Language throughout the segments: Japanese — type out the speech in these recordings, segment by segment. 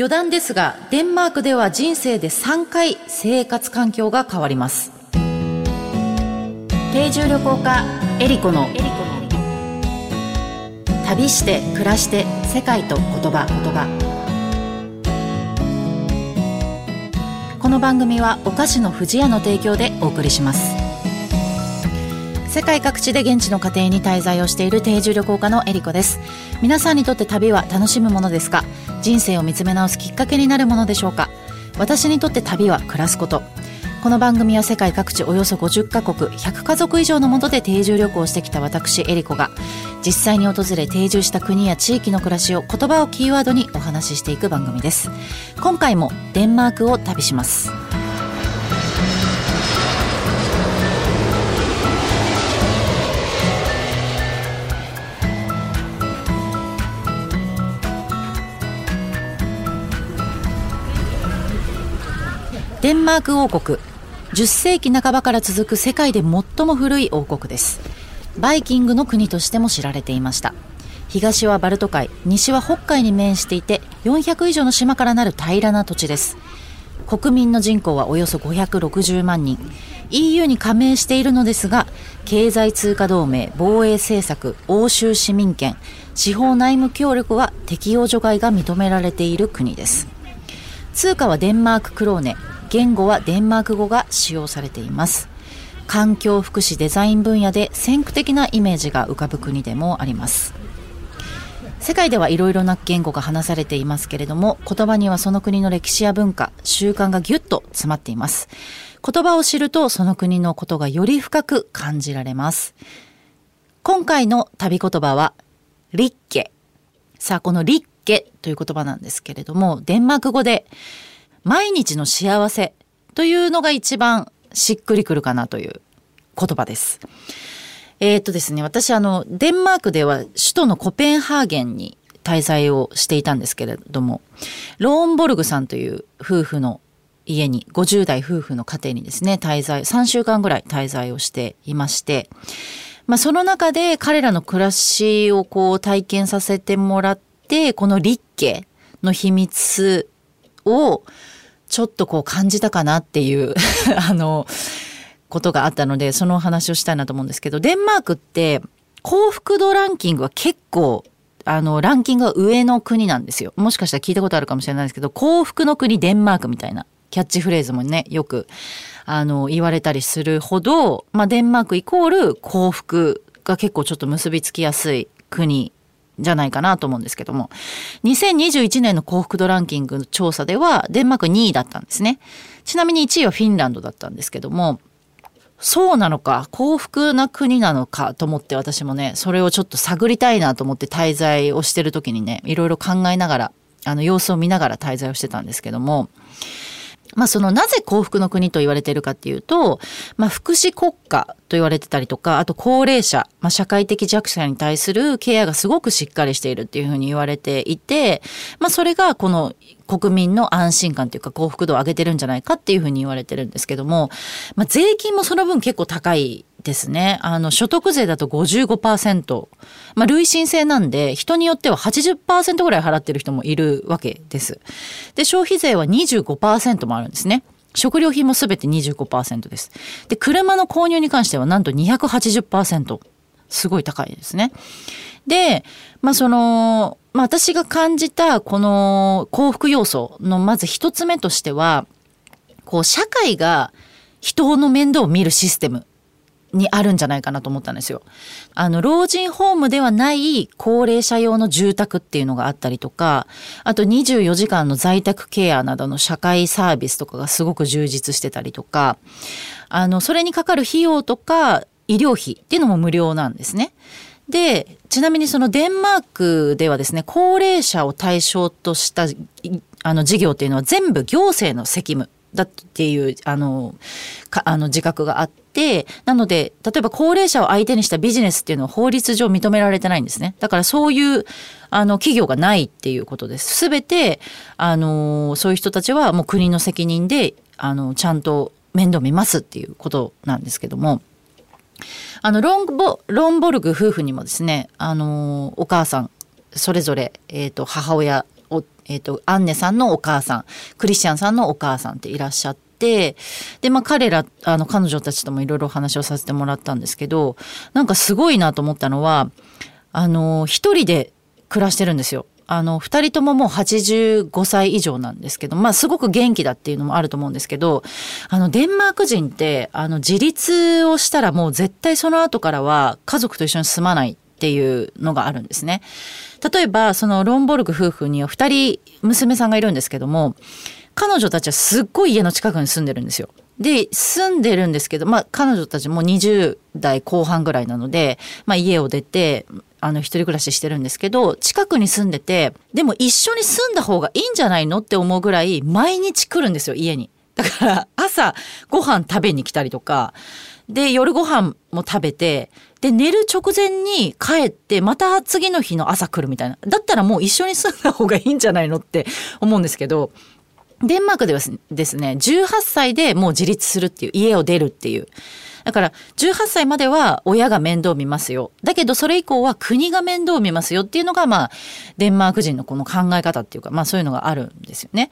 余談ですが、デンマークでは人生で3回生活環境が変わります。定住旅行家エリコの旅して暮らして世界と言葉言葉。この番組はお菓子の不二家の提供でお送りします。世界各地で現地の家庭に滞在をしている定住旅行家のエリコです。皆さんにとって旅は楽しむものですか？人生を見つめ直すきっかけになるものでしょうか？私にとって旅は暮らすこと。この番組は世界各地およそ50カ国100家族以上のもとで定住旅行してきた私エリコが実際に訪れ定住した国や地域の暮らしを言葉をキーワードにお話ししていく番組です。今回もデンマークを旅します。デンマーク王国。10世紀半ばから続く世界で最も古い王国です。バイキングの国としても知られていました。東はバルト海西は北海に面していて400以上の島からなる平らな土地です。国民の人口はおよそ560万人。EU に加盟しているのですが経済通貨同盟防衛政策欧州市民権司法内務協力は適用除外が認められている国です。通貨はデンマーククローネ。言語はデンマーク語が使用されています。環境福祉デザイン分野で先駆的なイメージが浮かぶ国でもあります。世界ではいろいろな言語が話されていますけれども言葉にはその国の歴史や文化習慣がぎゅっと詰まっています。言葉を知るとその国のことがより深く感じられます。今回の旅言葉はリッケ。さあこのリッケという言葉なんですけれどもデンマーク語で毎日の幸せというのが一番しっくりくるかなという言葉です。えー、っとですね、私あの、デンマークでは首都のコペンハーゲンに滞在をしていたんですけれども、ローンボルグさんという夫婦の家に、50代夫婦の家庭にですね、滞在、3週間ぐらい滞在をしていまして、まあその中で彼らの暮らしをこう体験させてもらって、この立家の秘密をちょっとこう感じたかなっていう あの、ことがあったので、そのお話をしたいなと思うんですけど、デンマークって幸福度ランキングは結構あの、ランキングが上の国なんですよ。もしかしたら聞いたことあるかもしれないですけど、幸福の国デンマークみたいなキャッチフレーズもね、よく、あの、言われたりするほど、まあ、デンマークイコール幸福が結構ちょっと結びつきやすい国じゃないかなと思うんですけども、2021年の幸福度ランキングの調査では、デンマーク2位だったんですね。ちなみに1位はフィンランドだったんですけども、そうなのか、幸福な国なのかと思って私もね、それをちょっと探りたいなと思って滞在をしてる時にね、いろいろ考えながら、あの様子を見ながら滞在をしてたんですけども、まあそのなぜ幸福の国と言われているかっていうと、まあ福祉国家と言われてたりとか、あと高齢者、まあ社会的弱者に対するケアがすごくしっかりしているっていうふうに言われていて、まあそれがこの国民の安心感というか幸福度を上げてるんじゃないかっていうふうに言われてるんですけども、まあ税金もその分結構高いですね。あの、所得税だと55%。まあ、累進制なんで、人によっては80%ぐらい払ってる人もいるわけです。で、消費税は25%もあるんですね。食料品もすべて25%です。で、車の購入に関してはなんと280%。すごい高いですね。で、まあ、その、まあ、私が感じたこの幸福要素のまず一つ目としては、こう、社会が人の面倒を見るシステムにあるんじゃないかなと思ったんですよ。あの、老人ホームではない高齢者用の住宅っていうのがあったりとか、あと24時間の在宅ケアなどの社会サービスとかがすごく充実してたりとか、あの、それにかかる費用とか医療費っていうのも無料なんですね。で、ちなみにそのデンマークではですね、高齢者を対象としたあの事業っていうのは全部行政の責務だっていうあのかあの自覚があってなので例えば高齢者を相手にしたビジネスっていうのは法律上認められてないんですね。だからそういうあの企業がないっていうことです。全てあのそういう人たちはもう国の責任であのちゃんと面倒見ますっていうことなんですけども。あのロンボロンボルグ夫婦にもですねあのお母さんそれぞれ、えーと母親おえっ、と、アンネさんのお母さん、クリスチャンさんのお母さんっていらっしゃって、で、まあ彼ら、あの、彼女たちともいろいろ話をさせてもらったんですけど、なんかすごいなと思ったのは、あの、一人で暮らしてるんですよ。あの、二人とももう85歳以上なんですけど、まあすごく元気だっていうのもあると思うんですけど、あの、デンマーク人って、あの、自立をしたらもう絶対その後からは家族と一緒に住まないっていうのがあるんですね。例えば、そのロンボルグ夫婦には二人娘さんがいるんですけども、彼女たちはすっごい家の近くに住んでるんですよ。で、住んでるんですけど、まあ彼女たちも20代後半ぐらいなので、まあ家を出て、あの一人暮らししてるんですけど、近くに住んでて、でも一緒に住んだ方がいいんじゃないのって思うぐらい毎日来るんですよ、家に。だから朝ご飯食べに来たりとか、で、夜ご飯も食べて、で、寝る直前に帰って、また次の日の朝来るみたいな。だったらもう一緒に住んだ方がいいんじゃないのって思うんですけど、デンマークではですね、18歳でもう自立するっていう、家を出るっていう。だから、18歳までは親が面倒見ますよ。だけど、それ以降は国が面倒見ますよっていうのが、まあ、デンマーク人のこの考え方っていうか、まあそういうのがあるんですよね。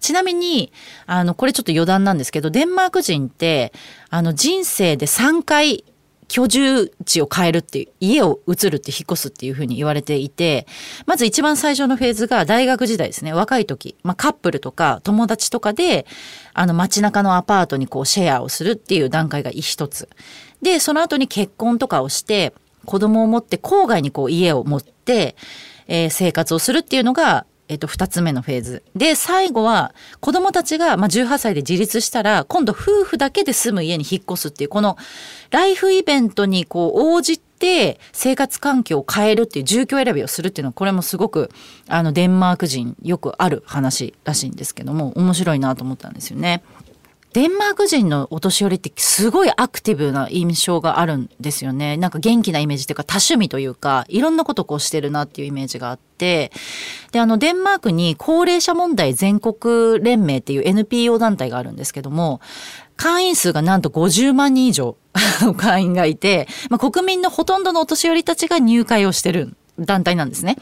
ちなみに、あの、これちょっと余談なんですけど、デンマーク人って、あの、人生で3回居住地を変えるっていう、家を移るって引っ越すっていうふうに言われていて、まず一番最初のフェーズが大学時代ですね。若い時、まあカップルとか友達とかで、あの街中のアパートにこうシェアをするっていう段階が一つ。で、その後に結婚とかをして、子供を持って郊外にこう家を持って、えー、生活をするっていうのがえっと、2つ目のフェーズ。で、最後は、子供たちが、まあ、18歳で自立したら、今度夫婦だけで住む家に引っ越すっていう、この、ライフイベントにこう、応じて、生活環境を変えるっていう、住居選びをするっていうのは、これもすごく、あの、デンマーク人、よくある話らしいんですけども、面白いなと思ったんですよね。デンマーク人のお年寄りってすごいアクティブな印象があるんですよね。なんか元気なイメージというか多趣味というか、いろんなことをこうしてるなっていうイメージがあって、で、あの、デンマークに高齢者問題全国連盟っていう NPO 団体があるんですけども、会員数がなんと50万人以上 の会員がいて、まあ、国民のほとんどのお年寄りたちが入会をしてる団体なんですね。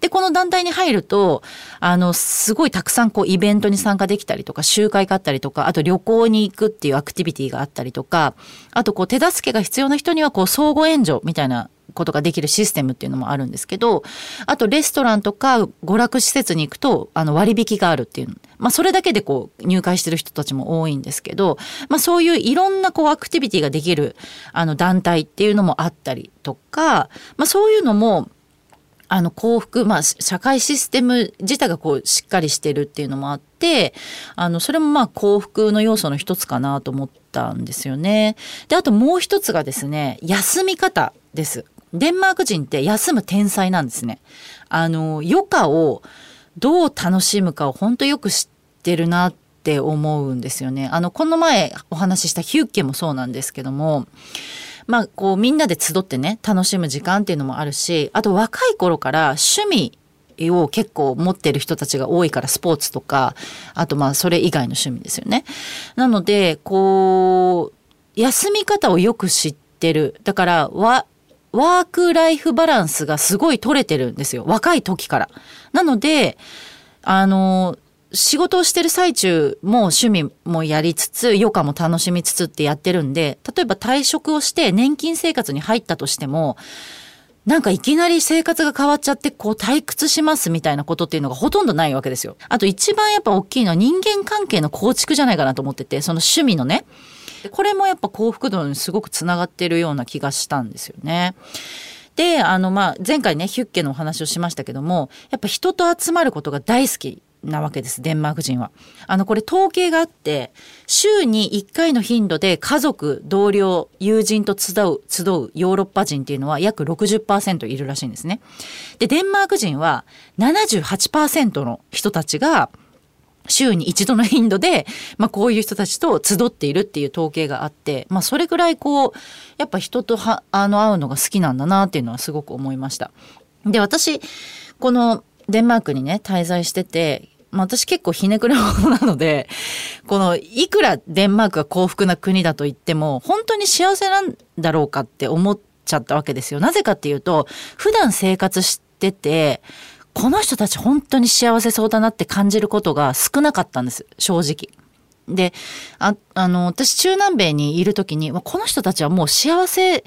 で、この団体に入ると、あの、すごいたくさんこうイベントに参加できたりとか、集会があったりとか、あと旅行に行くっていうアクティビティがあったりとか、あとこう手助けが必要な人にはこう相互援助みたいなことができるシステムっていうのもあるんですけど、あとレストランとか娯楽施設に行くと、あの割引があるっていう。まあそれだけでこう入会してる人たちも多いんですけど、まあそういういろんなこうアクティビティができるあの団体っていうのもあったりとか、まあそういうのもあの幸福、まあ、社会システム自体がこうしっかりしてるっていうのもあってあのそれもまあ幸福の要素の一つかなと思ったんですよね。であともう一つがですね休み方です。デンマーク人って休む天才なんですね。あの余暇をどう楽しむかを本当よく知ってるなって思うんですよね。あのこの前お話ししたヒュッケもそうなんですけどもまあ、こう、みんなで集ってね、楽しむ時間っていうのもあるし、あと若い頃から趣味を結構持ってる人たちが多いからスポーツとかあとまあそれ以外の趣味ですよね。なのでこう休み方をよく知ってるだからワワークライフバランスがすごい取れてるんですよ若い時から。なのであの仕事をしてる最中も趣味もやりつつ、余暇も楽しみつつってやってるんで、例えば退職をして年金生活に入ったとしても、なんかいきなり生活が変わっちゃって、こう退屈しますみたいなことっていうのがほとんどないわけですよ。あと一番やっぱ大きいのは人間関係の構築じゃないかなと思ってて、その趣味のね。これもやっぱ幸福度にすごくつながってるような気がしたんですよね。で、あの、まあ、前回ね、ヒュッケのお話をしましたけども、やっぱ人と集まることが大好きなわけです、デンマーク人は。あの、これ統計があって、週に1回の頻度で家族、同僚、友人と集う、集うヨーロッパ人っていうのは約60%いるらしいんですね。で、デンマーク人は78%の人たちが、週に一度の頻度で、まあこういう人たちと集っているっていう統計があって、まあそれぐらいこう、やっぱ人とは、あの会うのが好きなんだなっていうのはすごく思いました。で、私、このデンマークにね、滞在してて、まあ、私結構ひねくれ者なので、この、いくらデンマークが幸福な国だと言っても、本当に幸せなんだろうかって思っちゃったわけですよ。なぜかっていうと、普段生活してて、この人たち本当に幸せそうだなって感じることが少なかったんです、正直。で、あ、あの、私中南米にいる時に、この人たちはもう幸せ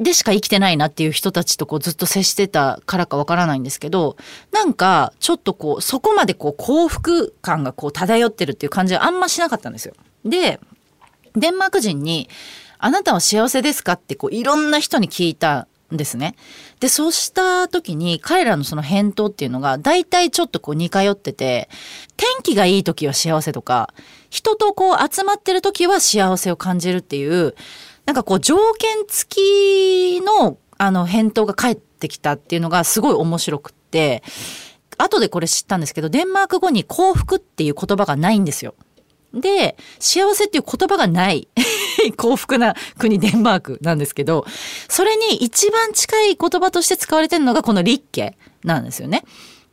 でしか生きてないなっていう人たちとこうずっと接してたからかわからないんですけど、なんかちょっとこう、そこまでこう幸福感がこう漂ってるっていう感じはあんましなかったんですよ。で、デンマーク人に、あなたは幸せですか？ってこういろんな人に聞いたんですね。で、そうした時に彼らのその返答っていうのが大体ちょっとこう似通ってて、天気がいい時は幸せとか、人とこう集まってる時は幸せを感じるっていう、なんかこう条件付きのあの返答が返ってきたっていうのがすごい面白くって、後でこれ知ったんですけど、デンマーク語に幸福っていう言葉がないんですよ。で、幸せっていう言葉がない 幸福な国デンマークなんですけど、それに一番近い言葉として使われてるのがこのリッケなんですよね。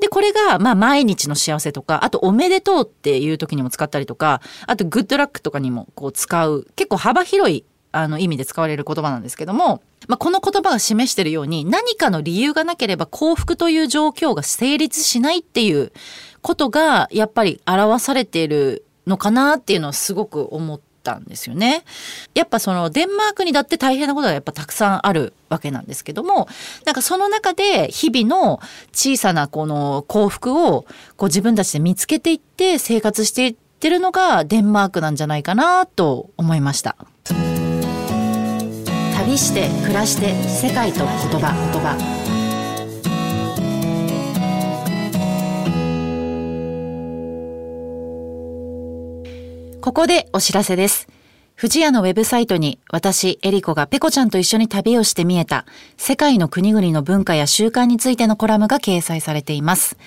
で、これが、まあ、毎日の幸せとか、あと、おめでとうっていう時にも使ったりとか、あと、グッドラックとかにもこう使う、結構幅広いあの意味で使われる言葉なんですけども、まあ、この言葉が示しているように何かの理由がなければ幸福という状況が成立しないっていうことがやっぱり表されているのかなっていうのはすごく思ったんですよね。やっぱそのデンマークにだって大変なことがやっぱたくさんあるわけなんですけども、なんかその中で日々の小さなこの幸福をこう自分たちで見つけていって生活していってるのがデンマークなんじゃないかなと思いました。旅して暮らして世界と言葉言葉ここでお知らせです。富士屋のウェブサイトに私、エリコがペコちゃんと一緒に旅をして見えた世界の国々の文化や習慣についてのコラムが掲載されています。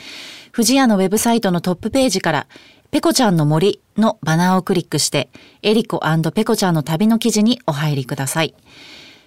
富士屋のウェブサイトのトップページからペコちゃんの森のバナーをクリックしてエリコペコちゃんの旅の記事にお入りください。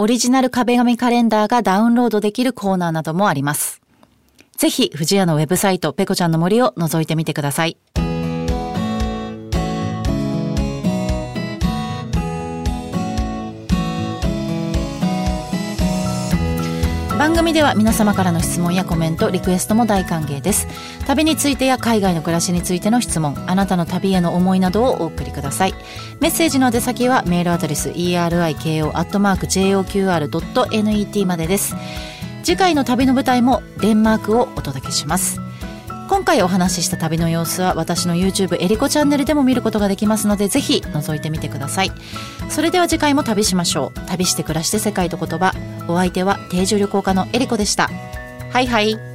オリジナル壁紙カレンダーがダウンロードできるコーナーなどもあります。ぜひ、藤屋のウェブサイト、ペコちゃんの森を覗いてみてください。番組では皆様からの質問やコメント、リクエストも大歓迎です。旅についてや海外の暮らしについての質問、あなたの旅への思いなどをお送りください。メッセージの出先はメールアドレス eriko.joqr.net までです。次回の旅の舞台もデンマークをお届けします。今回お話しした旅の様子は私の YouTube エリコチャンネルでも見ることができますのでぜひ覗いてみてくださいそれでは次回も旅しましょう旅して暮らして世界と言葉お相手は定住旅行家のエリコでした。はいはい。